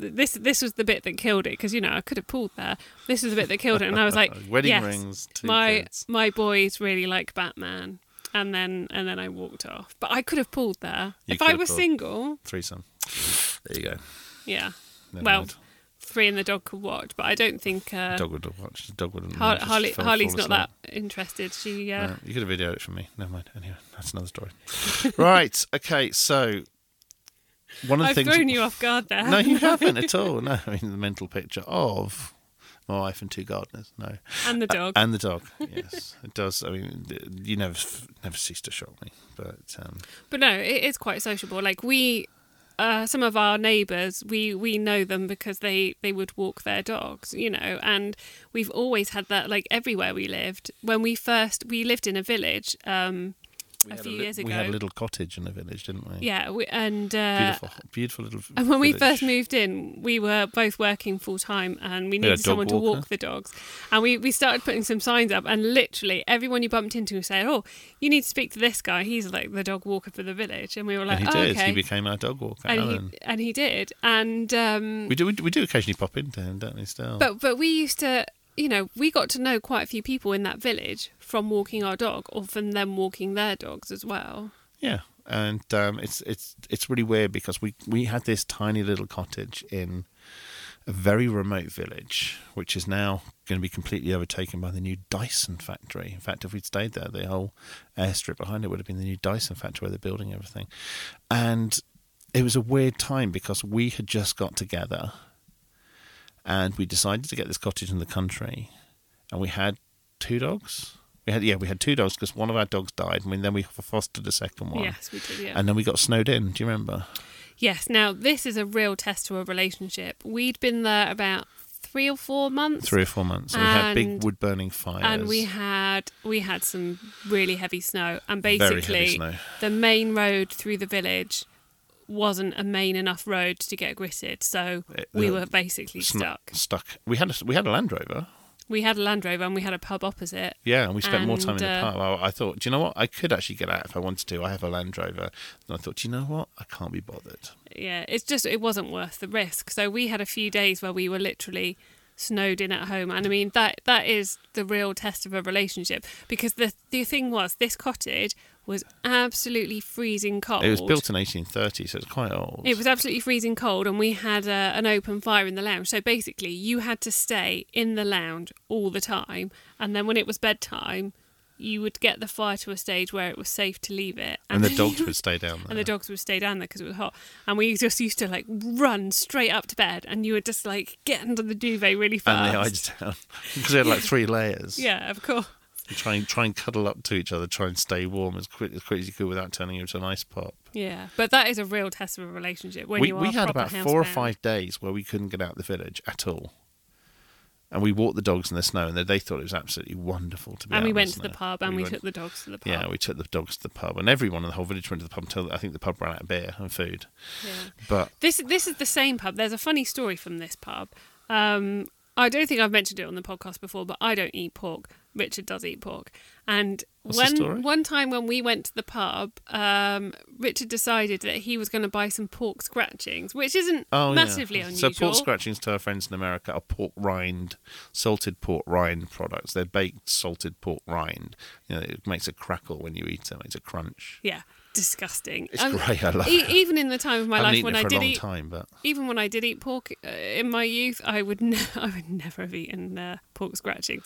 Speaker 2: This this was the bit that killed it because you know I could have pulled there. This was the bit that killed it, and I was like,
Speaker 3: Wedding
Speaker 2: yes,
Speaker 3: rings,
Speaker 2: my
Speaker 3: kids.
Speaker 2: my boys really like Batman, and then and then I walked off. But I could have pulled there
Speaker 3: You
Speaker 2: if I was single.
Speaker 3: Threesome. There you go.
Speaker 2: Yeah,
Speaker 3: Never
Speaker 2: well,
Speaker 3: mind.
Speaker 2: three and the dog could watch, but I don't think uh,
Speaker 3: dog would have watched. The dog would have.
Speaker 2: Har- Harley,
Speaker 3: fell-
Speaker 2: Harley's
Speaker 3: fall
Speaker 2: not
Speaker 3: asleep.
Speaker 2: that interested. She, uh,
Speaker 3: No, you could have videoed it from me. Never mind. Anyway, that's another story. right. Okay. So one of the
Speaker 2: I've
Speaker 3: things.
Speaker 2: thrown you off guard there.
Speaker 3: No, you haven't at all. No, I mean the mental picture of my wife and two gardeners. No,
Speaker 2: and the dog.
Speaker 3: and the dog. Yes, it does. I mean, you never never cease to shock me. But um,
Speaker 2: but no, it is quite sociable. Like we, uh, some of our neighbours, we we know them because they they would walk their dogs, you know, and we've always had that. Like everywhere we lived, when we first we lived in a village. Um,
Speaker 3: we
Speaker 2: a few
Speaker 3: li-
Speaker 2: years ago.
Speaker 3: we had a little cottage in the village, didn't we?
Speaker 2: yeah, we, and uh,
Speaker 3: Beautiful, beautiful little.
Speaker 2: And when we first moved in, we were both working full time and we
Speaker 3: a
Speaker 2: needed someone
Speaker 3: dog
Speaker 2: to walk the dogs. And we, we started putting some signs up, and literally everyone you bumped into said, Oh, you need to speak to this guy. He's like the dog walker for the village. And we were like,
Speaker 3: and he
Speaker 2: Oh,
Speaker 3: did.
Speaker 2: okay.
Speaker 3: He became our dog walker.
Speaker 2: and,
Speaker 3: Alan.
Speaker 2: he, and he did. And, um.
Speaker 3: We do, we do occasionally pop into him, don't we? Still.
Speaker 2: but, but we used to, you know, we got to know quite a few people in that village from walking our dog or from them walking their dogs as well.
Speaker 3: Yeah, and um, it's it's it's really weird because we we had this tiny little cottage in a very remote village, which is now going to be completely overtaken by the new Dyson factory. In fact, if we'd stayed there, the whole airstrip behind it would have been the new Dyson factory where they're building everything. And it was a weird time because we had just got together and we decided to get this cottage in the country and we had two dogs. We had yeah, we had two dogs because one of our dogs died, and then we fostered a second one.
Speaker 2: Yes, we did, yeah.
Speaker 3: And then we got snowed in. Do you remember?
Speaker 2: Yes, now this is a real test to a relationship. We'd been there about three or four months.
Speaker 3: Three or four months. And we had big wood burning fires.
Speaker 2: and we had we had some really heavy snow and basically
Speaker 3: snow.
Speaker 2: the main road through the village wasn't a main enough road to get gritted so we were basically
Speaker 3: sn-
Speaker 2: stuck
Speaker 3: Stuck. We had a, we had a Land Rover.
Speaker 2: we had a land rover and we had a pub opposite
Speaker 3: Yeah, and we spent more time in the
Speaker 2: uh,
Speaker 3: pub. I, I thought, do you know what? I could actually get out if I wanted to. I have a Land Rover. And I thought, do you know what? I can't be bothered.
Speaker 2: yeah it's just it wasn't worth the risk so we had a few days where we were literally snowed in at home and i mean that that is the real test of a relationship because the the thing was this cottage was absolutely freezing cold.
Speaker 3: It was built in 1830, so it's quite old.
Speaker 2: It was absolutely freezing cold, and we had a, an open fire in the lounge. So basically, you had to stay in the lounge all the time, and then when it was bedtime, you would get the fire to a stage where it was safe to leave it,
Speaker 3: and the dogs would stay down there.
Speaker 2: and the dogs would stay down there because it was hot. And we just used to like run straight up to bed, and you would just like get under the duvet really fast.
Speaker 3: and they hide down because they had like three layers.
Speaker 2: Yeah, of course.
Speaker 3: Try and try and cuddle up to each other, try and stay warm as quick as quick as you could without turning into an ice pop.
Speaker 2: Yeah, but that is a real test of a relationship when
Speaker 3: we
Speaker 2: you are
Speaker 3: we had about four or five days where we couldn't get out of the village at all, and we walked the dogs in the snow, and they, they thought it was absolutely wonderful to be.
Speaker 2: And
Speaker 3: out
Speaker 2: we went to the pub, and we,
Speaker 3: went-
Speaker 2: took the dogs to the pub.
Speaker 3: Yeah, we took the dogs to the pub, and everyone in the whole village went to the pub until I think the pub ran out of beer and food.
Speaker 2: Yeah.
Speaker 3: But
Speaker 2: This this is the same pub. There's a funny story from this pub. Um, I don't think I've mentioned it on the podcast before, but I don't eat pork. Richard does eat pork, and when one time when we went to the pub, um, Richard decided that he was going to buy some pork scratchings, which isn't
Speaker 3: oh
Speaker 2: massively
Speaker 3: yeah.
Speaker 2: unusual.
Speaker 3: So pork scratchings to our friends in America are pork rind, salted pork rind products. They're baked salted pork rind. You know, it makes a crackle when you eat them. It's a crunch.
Speaker 2: yeah, disgusting.
Speaker 3: It's
Speaker 2: Um,
Speaker 3: great. I love
Speaker 2: e-
Speaker 3: it.
Speaker 2: even in the time of my life when I did eat
Speaker 3: time, but
Speaker 2: even when I did eat pork uh, in my youth, I would ne- I would never have eaten uh, pork scratchings.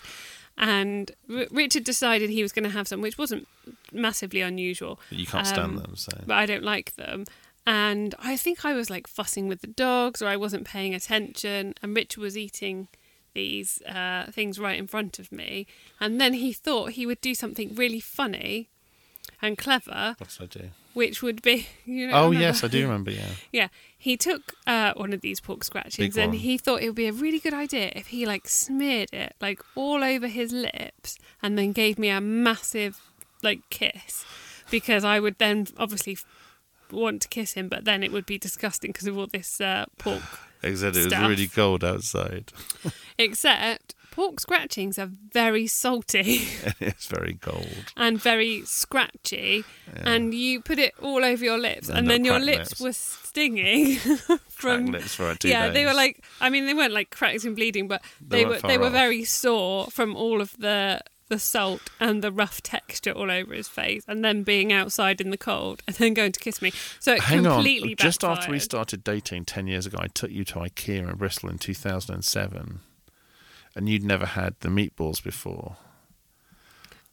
Speaker 2: And R- Richard decided he was going to have some, which wasn't massively unusual.
Speaker 3: you can't stand
Speaker 2: Um,
Speaker 3: them. So
Speaker 2: But I don't like them. And I think I was like fussing with the dogs, or I wasn't paying attention. And Richard was eating these uh, things right in front of me. And then he thought he would do something really funny and clever,
Speaker 3: what did I do?
Speaker 2: Which would be you know.
Speaker 3: Oh
Speaker 2: remember?
Speaker 3: yes, I do remember. Yeah.
Speaker 2: Yeah, he took uh, one of these pork scratchings and he thought it would be a really good idea if he like smeared it like all over his lips and then gave me a massive like kiss because I would then obviously want to kiss him, but then it would be disgusting because of all this uh, pork.
Speaker 3: Except it was really cold outside.
Speaker 2: Except pork scratchings are very salty
Speaker 3: it's very cold.
Speaker 2: and very scratchy, and you put it all over your lips, and then your lips
Speaker 3: lips.
Speaker 2: were stinging from
Speaker 3: lips for two
Speaker 2: yeah, they were like. I mean, they weren't like cracks and bleeding, but
Speaker 3: They
Speaker 2: they,
Speaker 3: weren't
Speaker 2: they were
Speaker 3: off.
Speaker 2: very sore from all of the the salt and the rough texture all over his face, and then being outside in the cold, and then going to kiss me. So it
Speaker 3: Hang on.
Speaker 2: completely
Speaker 3: Just after we started dating 10 years ago, I took you to IKEA in Bristol in 2007. And you'd never had the meatballs before.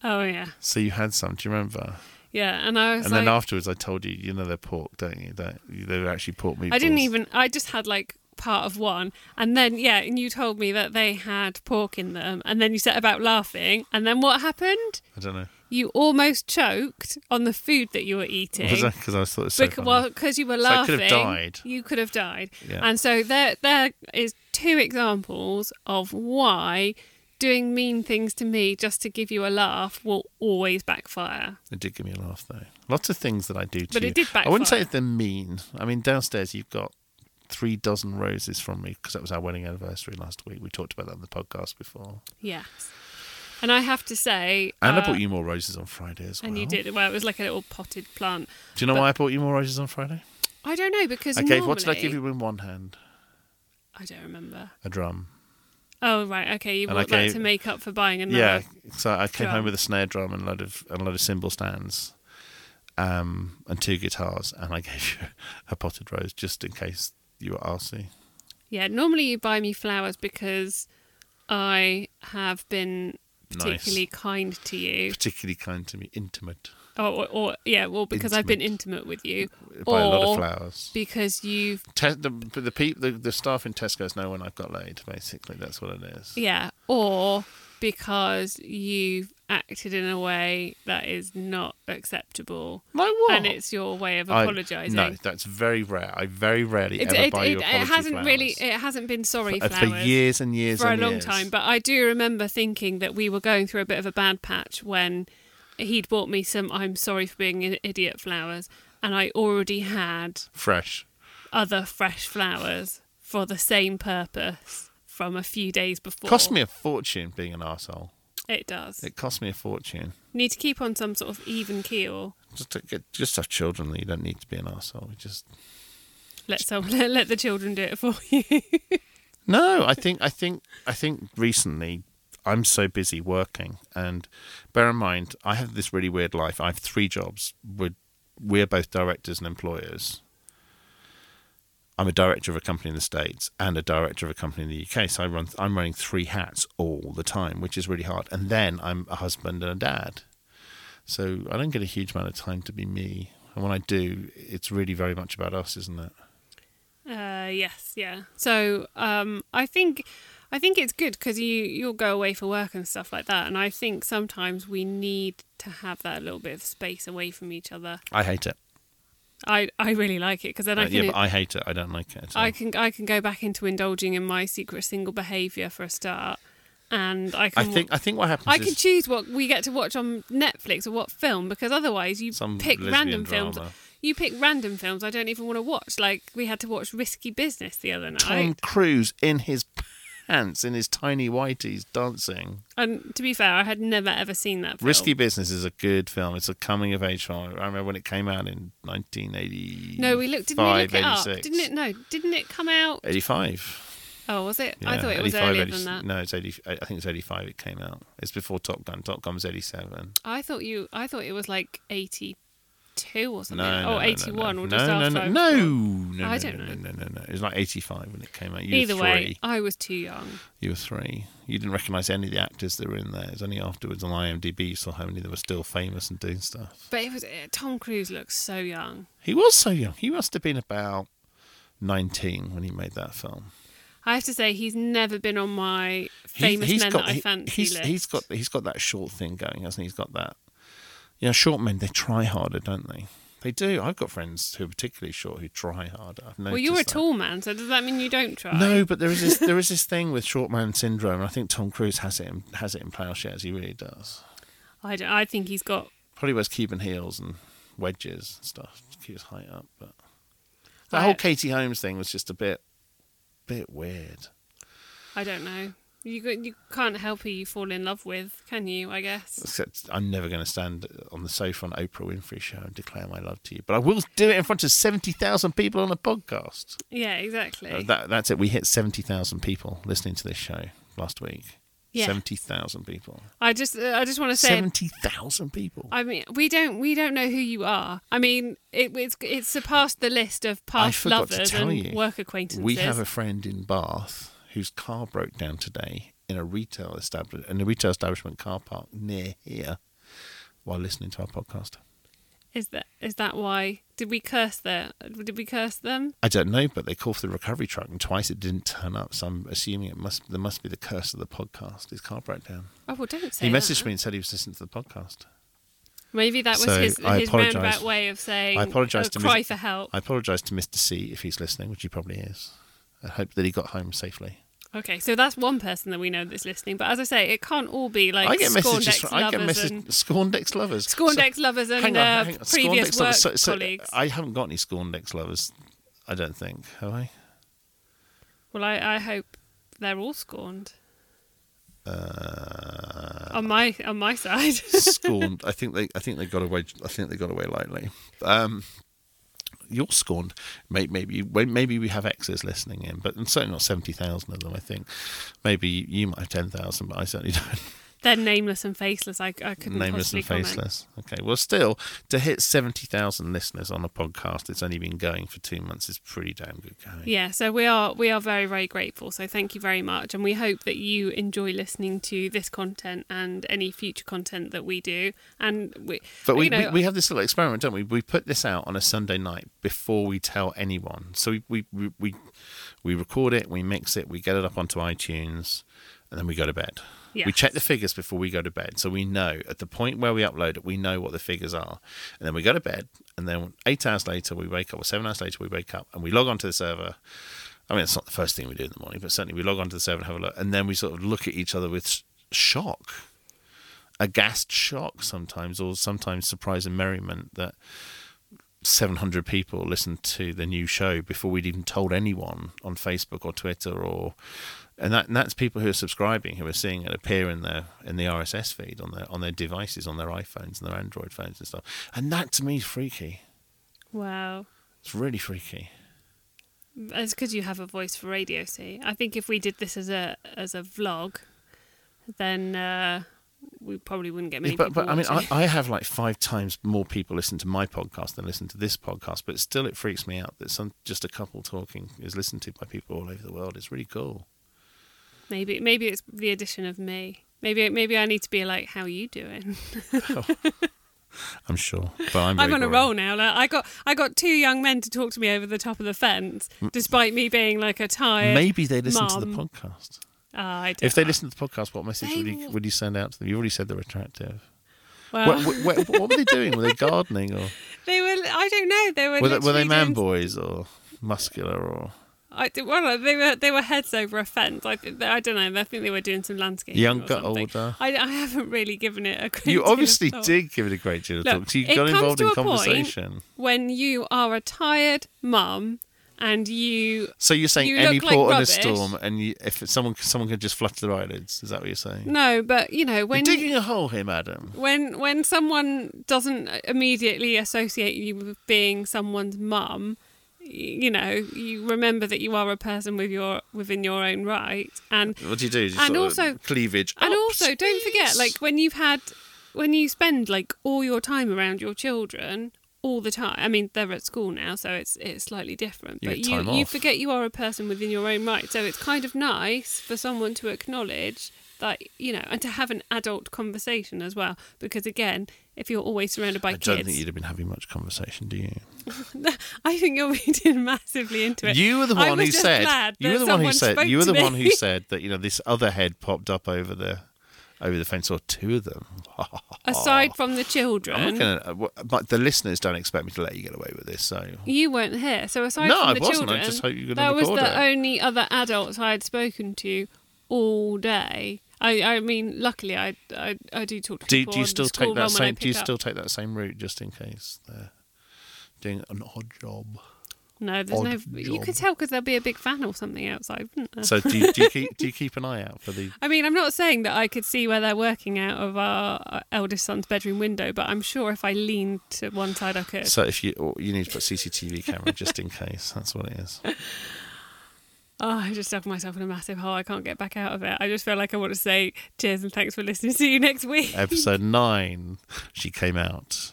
Speaker 2: Oh yeah,
Speaker 3: So you had some. Do you remember?
Speaker 2: yeah, and I was
Speaker 3: And
Speaker 2: like,
Speaker 3: then afterwards, I told you, you know, they're pork, don't you? That They're actually pork meatballs.
Speaker 2: I didn't even. I just had like part of one, and then yeah, and you told me that they had pork in them, and then you set about laughing, and then what happened?
Speaker 3: I don't know.
Speaker 2: You almost choked on the food that you were eating.
Speaker 3: Was that because I thought it was so
Speaker 2: Bec-
Speaker 3: funny?
Speaker 2: well, because you were
Speaker 3: So I
Speaker 2: laughing,
Speaker 3: could have died.
Speaker 2: You could have died,
Speaker 3: Yeah.
Speaker 2: and so there, there is two examples of why doing mean things to me just to give you a laugh will always backfire.
Speaker 3: It did give me a laugh, though. Lots of things that I do to
Speaker 2: But
Speaker 3: you.
Speaker 2: it did
Speaker 3: I wouldn't say
Speaker 2: backfire.
Speaker 3: they're mean. I mean, downstairs you've got three dozen roses from me because that was our wedding anniversary last week. We talked about that on the podcast before.
Speaker 2: Yes, and I have to say,
Speaker 3: And I
Speaker 2: uh,
Speaker 3: bought you more roses on Friday as well.
Speaker 2: and you did well. It was like a little potted plant.
Speaker 3: Do you know
Speaker 2: but-
Speaker 3: why I bought you more roses on Friday?
Speaker 2: I don't know because
Speaker 3: I gave. What did I give you in one hand?
Speaker 2: I don't remember.
Speaker 3: A drum.
Speaker 2: Oh right, okay. You
Speaker 3: And I
Speaker 2: bought that to make up for buying another.
Speaker 3: Yeah. So I came
Speaker 2: drum.
Speaker 3: home with a snare drum and a load of and a load of cymbal stands, um, and two guitars, and I gave you a potted rose just in case you were arsy.
Speaker 2: Yeah, normally you buy me flowers because I have been
Speaker 3: Nice.
Speaker 2: particularly kind to you.
Speaker 3: Particularly kind to me, intimate.
Speaker 2: Or, or, or yeah, well, because I've been
Speaker 3: Intimate.
Speaker 2: intimate with you.
Speaker 3: Buy a lot of flowers.
Speaker 2: Because you've,
Speaker 3: Te- the the, peop the the staff in Tesco's know when I've got laid. Basically, that's what it is.
Speaker 2: yeah, or because you've acted in a way that is not acceptable.
Speaker 3: My what?
Speaker 2: And it's your way of apologising.
Speaker 3: No, that's very rare. I very rarely
Speaker 2: It,
Speaker 3: ever
Speaker 2: it,
Speaker 3: buy
Speaker 2: it,
Speaker 3: you
Speaker 2: it hasn't
Speaker 3: flowers.
Speaker 2: really, it hasn't been sorry
Speaker 3: for, uh,
Speaker 2: flowers.
Speaker 3: for years and years
Speaker 2: for a
Speaker 3: and
Speaker 2: long
Speaker 3: years.
Speaker 2: time. But I do remember thinking that we were going through a bit of a bad patch when he'd bought me some I'm sorry for being an idiot flowers, and I already had
Speaker 3: Fresh.
Speaker 2: other fresh flowers for the same purpose from a few days before.
Speaker 3: Cost me a fortune being an arsehole.
Speaker 2: It does.
Speaker 3: It cost me a fortune.
Speaker 2: Need to keep on some sort of even keel.
Speaker 3: Just to get, just have children. You don't need to be an arsehole. You just
Speaker 2: Let some let, let the children do it for you.
Speaker 3: no. I think I think I think recently I'm so busy working. And bear in mind, I have this really weird life. I have three jobs. We're we're both directors and employers. I'm a director of a company in the States and a director of a company in the UK. So I run, I'm running three hats all the time, which is really hard. And then I'm a husband and a dad. So I don't get a huge amount of time to be me. And when I do, it's really very much about us, isn't it?
Speaker 2: Uh, yes, yeah. So um, I think I think it's good because you you'll go away for work and stuff like that, and I think sometimes we need to have that little bit of space away from each other.
Speaker 3: I hate it.
Speaker 2: I I really like it because then I
Speaker 3: Uh,
Speaker 2: can
Speaker 3: yeah, but I hate it. I don't like it. at all.
Speaker 2: I can I can go back into indulging in my secret single behaviour for a start, and I can.
Speaker 3: I think I think what happens
Speaker 2: I
Speaker 3: is
Speaker 2: can choose what we get to watch on Netflix or what film because otherwise you pick random films. You pick random films I don't even want to watch. Like we had to watch Risky Business the other night.
Speaker 3: Tom Cruise in his pants, in his tiny whities, dancing.
Speaker 2: And to be fair, I had never ever seen that film.
Speaker 3: Risky Business is a good film. It's a coming of age film. I remember when it came out in 1980.
Speaker 2: No, we looked. Didn't we look it up? Didn't it? No, didn't it come out?
Speaker 3: 85.
Speaker 2: Oh, was it? I thought it was earlier
Speaker 3: 80
Speaker 2: than that.
Speaker 3: No, it's 80. I think it's 85. It came out. It's before Top Gun. Top Gun was 87.
Speaker 2: I thought you. I thought it was like eighty-two or
Speaker 3: No,
Speaker 2: something.
Speaker 3: no,
Speaker 2: oh,
Speaker 3: no,
Speaker 2: 81
Speaker 3: no,
Speaker 2: or
Speaker 3: no,
Speaker 2: just
Speaker 3: no,
Speaker 2: after.
Speaker 3: no,
Speaker 2: was
Speaker 3: no, no,
Speaker 2: I don't
Speaker 3: no,
Speaker 2: know.
Speaker 3: no, no, no. It was like 85 when it came out. You
Speaker 2: Either
Speaker 3: were
Speaker 2: way. I was too young.
Speaker 3: You were three. You didn't recognise any of the actors that were in there. It was only afterwards on IMDb you saw how many that were still famous and doing stuff.
Speaker 2: But it was uh, Tom Cruise looks so young.
Speaker 3: He was so young. He must have been about 19 when he made that film.
Speaker 2: I have to say he's never been on my famous
Speaker 3: He-
Speaker 2: men that I
Speaker 3: he-
Speaker 2: fancy
Speaker 3: he's,
Speaker 2: list.
Speaker 3: he's got he's got that short thing going, hasn't he? He's got that. You know, short men they try harder, don't they? They do. I've got friends who are particularly short who try harder. I've
Speaker 2: well, you're a
Speaker 3: that.
Speaker 2: tall man, so does that mean you don't try?
Speaker 3: No, but there is this there is this thing with short man syndrome, and I think Tom Cruise has it in, has it in Plowshares. He really does.
Speaker 2: I, don't, I think he's got.
Speaker 3: Probably wears Cuban heels and wedges and stuff to keep his height up. But that whole Katie Holmes thing was just a bit bit weird.
Speaker 2: I don't know. You you can't help who you fall in love with, can you? I guess.
Speaker 3: Except I'm never going to stand on the sofa on Oprah Winfrey show and declare my love to you. But I will do it in front of 70,000 people on a podcast.
Speaker 2: Yeah, exactly.
Speaker 3: Uh, that, that's it. We hit 70,000 people listening to this show last week.
Speaker 2: Yeah.
Speaker 3: 70,000 people.
Speaker 2: I just uh, I just want to say
Speaker 3: 70,000 people.
Speaker 2: I mean, we don't we don't know who you are. I mean, it, it's it's surpassed the list of past lovers and
Speaker 3: you,
Speaker 2: work acquaintances.
Speaker 3: We have a friend in Bath whose car broke down today in a retail establishment, in a retail establishment car park near here, while listening to our podcast.
Speaker 2: Is that is that why? Did we curse their? Did we curse them?
Speaker 3: I don't know, but they called for the recovery truck, and twice it didn't turn up. So I'm assuming it must there must be the curse of the podcast. His car broke down.
Speaker 2: Oh well, don't say that
Speaker 3: he
Speaker 2: that.
Speaker 3: messaged me and said he was listening to the podcast.
Speaker 2: Maybe that was
Speaker 3: So,
Speaker 2: his his roundabout way of saying.
Speaker 3: I apologise
Speaker 2: a oh,
Speaker 3: to
Speaker 2: cry for help.
Speaker 3: I apologise to Mr. C if he's listening, which he probably is. I hope that he got home safely.
Speaker 2: Okay, so that's one person that we know that's listening. But as I say, it can't all be like
Speaker 3: I get messages.
Speaker 2: Scorndex
Speaker 3: From, I get
Speaker 2: lovers
Speaker 3: messages.
Speaker 2: and
Speaker 3: Scorndex lovers.
Speaker 2: Scorndex lovers and
Speaker 3: hang
Speaker 2: uh,
Speaker 3: on, hang on.
Speaker 2: previous
Speaker 3: Scorndex
Speaker 2: work
Speaker 3: lovers. So- so
Speaker 2: colleagues.
Speaker 3: I haven't got any Scorndex lovers. I don't think. Have I?
Speaker 2: well, I, I hope they're all scorned
Speaker 3: Uh,
Speaker 2: on my on my side.
Speaker 3: scorned. I think they. I think they got away. I think they got away lightly. Um, you're scorned. May- Maybe maybe we have exes listening in, but certainly not seventy thousand of them. I think maybe you might have ten thousand, but I certainly don't.
Speaker 2: They're nameless and faceless. I, I couldn't
Speaker 3: Nameless and
Speaker 2: comment.
Speaker 3: faceless. Okay. Well, still to hit seventy thousand listeners on a podcast that's only been going for two months is pretty damn good going.
Speaker 2: Yeah, so we are we are very very grateful. So thank you very much, and we hope that you enjoy listening to this content and any future content that we do. And we,
Speaker 3: But we,
Speaker 2: you know,
Speaker 3: we, we have this little experiment, don't we? We put this out on a Sunday night before we tell anyone. So we, we, we, we, we record it, we mix it, we get it up onto iTunes, and then we go to bed. We check the figures before we go to bed. So we know at the point where we upload it, we know what the figures are. And then we go to bed, and then eight hours later, we wake up, or seven hours later, we wake up, and we log onto the server. I mean, it's not the first thing we do in the morning, but certainly we log onto the server and have a look. And then we sort of look at each other with sh- shock aghast shock sometimes, or sometimes surprise and merriment that 700 people listened to the new show before we'd even told anyone on Facebook or Twitter or and that and that's people who are subscribing who are seeing it appear in their in the RSS feed on their on their devices on their iPhones and their Android phones and stuff and that to me is freaky
Speaker 2: wow,
Speaker 3: it's really freaky
Speaker 2: it's because you have a voice for radio. See, I think if we did this as a as a vlog, then uh, we probably wouldn't get many
Speaker 3: but
Speaker 2: people
Speaker 3: but I mean, I. I have like five times more people listen to my podcast than listen to this podcast. But still, it freaks me out that some just a couple talking is listened to by people all over the world. It's really cool.
Speaker 2: Maybe maybe it's the addition of me. Maybe maybe I need to be like, how are you doing?
Speaker 3: I'm sure, but I'm.
Speaker 2: I'm on a roll now. Like, I got I got two young men to talk to me over the top of the fence, despite me being like a tired.
Speaker 3: Maybe they listen to the podcast.
Speaker 2: Ah, I don't
Speaker 3: If they
Speaker 2: know.
Speaker 3: listen to the podcast, what message
Speaker 2: They
Speaker 3: would you would you send out to them? You already said they're attractive.
Speaker 2: well,
Speaker 3: what, what, what, what were they doing? Were they gardening or
Speaker 2: they were. I don't know. They were.
Speaker 3: were they, were they man
Speaker 2: doing-
Speaker 3: boys or muscular or
Speaker 2: I, d- well, they were they were heads over a fence. I, I don't know. I think they were doing some landscaping.
Speaker 3: younger,
Speaker 2: or
Speaker 3: older?
Speaker 2: I, I haven't really given it a. great
Speaker 3: You obviously did give it a great deal of
Speaker 2: Look,
Speaker 3: thought. So you got involved
Speaker 2: to
Speaker 3: in
Speaker 2: a point-
Speaker 3: conversation.
Speaker 2: When you are a tired mum and you
Speaker 3: So you're saying
Speaker 2: You
Speaker 3: any
Speaker 2: look like
Speaker 3: port in a storm, and you, if someone someone could just flutter their eyelids, is that what you're saying?
Speaker 2: no, but you know when
Speaker 3: you're digging a hole here, madam.
Speaker 2: when when someone doesn't immediately associate you with being someone's mum you know you remember that you are a person with your within your own right and
Speaker 3: What do you do? Just
Speaker 2: And also-
Speaker 3: cleavage.
Speaker 2: and
Speaker 3: Up,
Speaker 2: also don't forget like when you've had when you spend like all your time around your children all the time i mean they're at school now so it's it's slightly different
Speaker 3: You
Speaker 2: but you you forget you are a person within your own right so it's kind of nice for someone to acknowledge that you know and to have an adult conversation as well because again if you're always surrounded by kids.
Speaker 3: I don't think you'd have been having much conversation, do you?
Speaker 2: I think you're reading massively into it.
Speaker 3: You were the
Speaker 2: I
Speaker 3: one who said. You were the one who said. You were
Speaker 2: to
Speaker 3: the one who said that you know this other head popped up over the over the fence, or two of them.
Speaker 2: Aside from the children,
Speaker 3: gonna. uh, But the listeners don't expect me to let you get away with this. So
Speaker 2: you weren't here. So aside
Speaker 3: No,
Speaker 2: from
Speaker 3: I
Speaker 2: the
Speaker 3: wasn't. I just hope you're gonna
Speaker 2: that was the
Speaker 3: it.
Speaker 2: only other adults I had spoken to all day. I, I mean, luckily, I, I, I do talk to
Speaker 3: do,
Speaker 2: people.
Speaker 3: do you still take that
Speaker 2: run when I
Speaker 3: same? Do you
Speaker 2: up.
Speaker 3: still take that same route just in case they're doing an odd job?
Speaker 2: No, there's no.
Speaker 3: odd
Speaker 2: You
Speaker 3: job?
Speaker 2: could tell because there'll be a big fan or something outside, wouldn't there?
Speaker 3: So do you, do you keep do you keep an eye out for the?
Speaker 2: I mean, I'm not saying that I could see where they're working out of our eldest son's bedroom window, but I'm sure if I leaned to one side, I could.
Speaker 3: So if you you need to put CCTV camera just in case. That's what it is.
Speaker 2: Oh, I just dug myself in a massive hole. I can't get back out of it. I just feel like I want to say cheers and thanks for listening. See you next week.
Speaker 3: episode nine, she came out.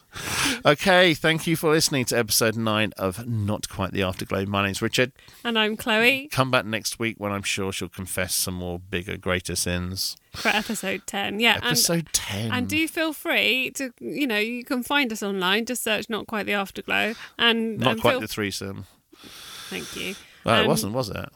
Speaker 3: Okay, thank you for listening to episode nine of Not Quite the Afterglow. My name's Richard.
Speaker 2: And I'm Chloe
Speaker 3: Come back next week when I'm sure she'll confess some more bigger, greater sins.
Speaker 2: for episode 10. Yeah.
Speaker 3: Episode ten.
Speaker 2: and, and do feel free to, you know, you can find us online. Just search Not Quite the Afterglow. And,
Speaker 3: Not
Speaker 2: and
Speaker 3: quite
Speaker 2: feel-
Speaker 3: the threesome.
Speaker 2: Thank you.
Speaker 3: Well, it
Speaker 2: um,
Speaker 3: wasn't, was it?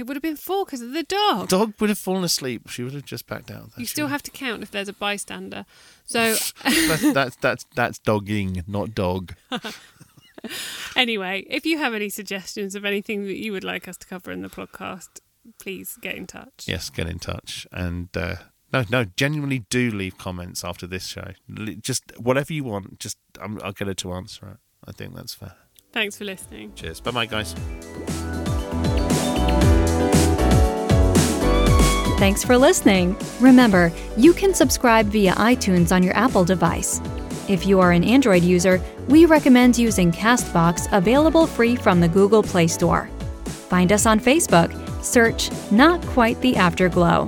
Speaker 2: It would have been four because of the dog.
Speaker 3: Dog would have fallen asleep. She would have just backed out.
Speaker 2: You still have to count if there's a bystander. So,
Speaker 3: that's, that's that's that's dogging, not dog.
Speaker 2: anyway, if you have any suggestions of anything that you would like us to cover in the podcast, please get in touch.
Speaker 3: Yes, get in touch and uh, no, no, genuinely do leave comments after this show. Just whatever you want. Just I'm, I'll get her to answer it. I think that's fair.
Speaker 2: Thanks for listening.
Speaker 3: Cheers. Bye, bye, guys.
Speaker 4: Thanks for listening. Remember, you can subscribe via iTunes on your Apple device. If you are an Android user, we recommend using Castbox, available free from the Google Play Store. Find us on Facebook. Search Not Quite the Afterglow.